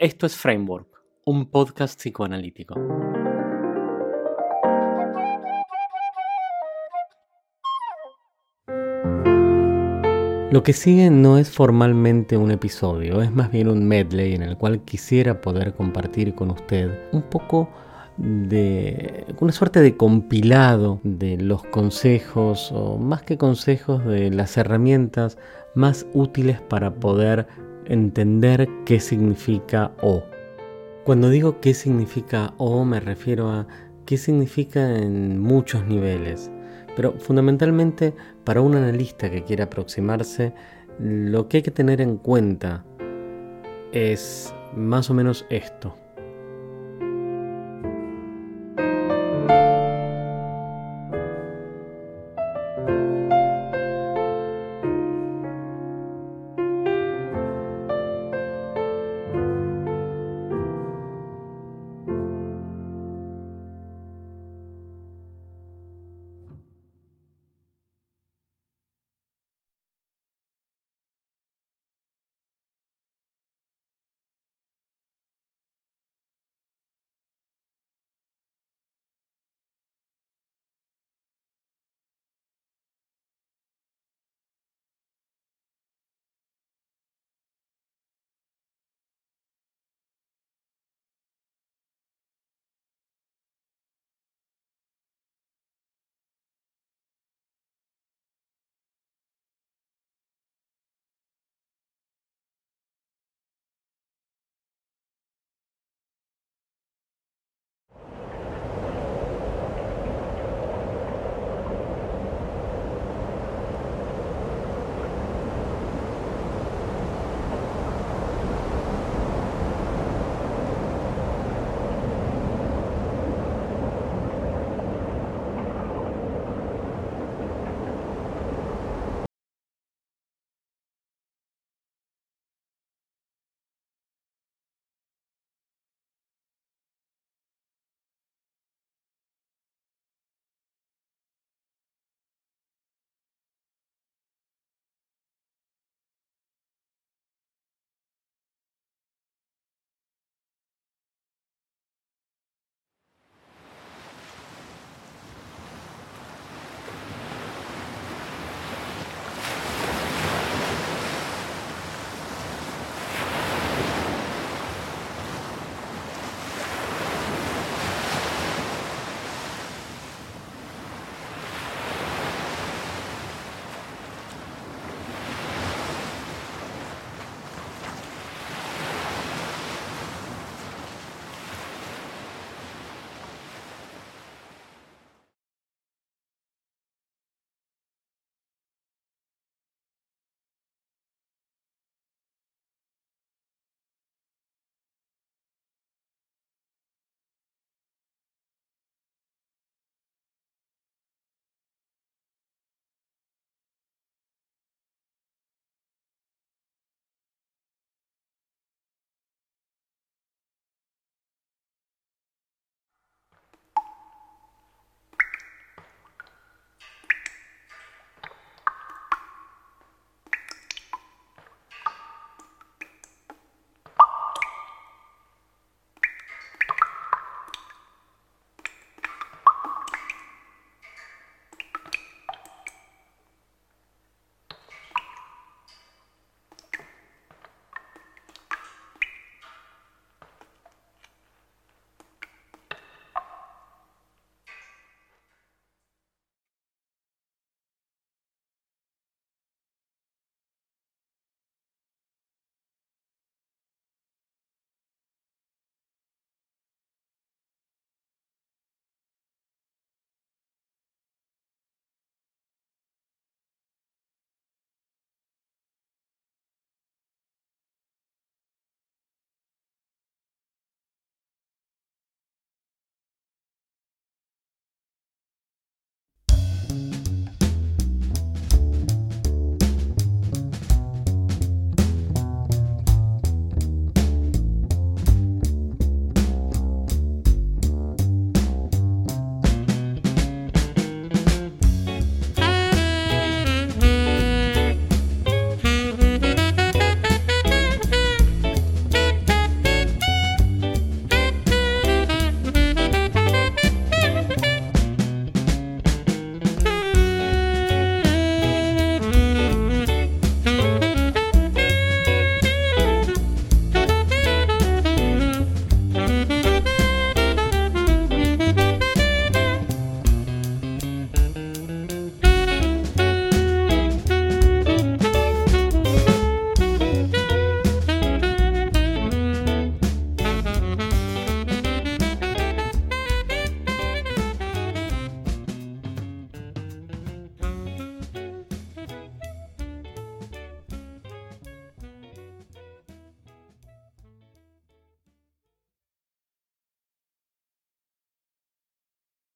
Esto es Framework, un podcast psicoanalítico. Lo que sigue no es formalmente un episodio, es más bien un medley en el cual quisiera poder compartir con usted un poco de una suerte de compilado de los consejos o más que consejos de las herramientas más útiles para poder entender qué significa O. Cuando digo qué significa O me refiero a qué significa en muchos niveles pero fundamentalmente para un analista que quiera aproximarse, lo que hay que tener en cuenta es más o menos esto.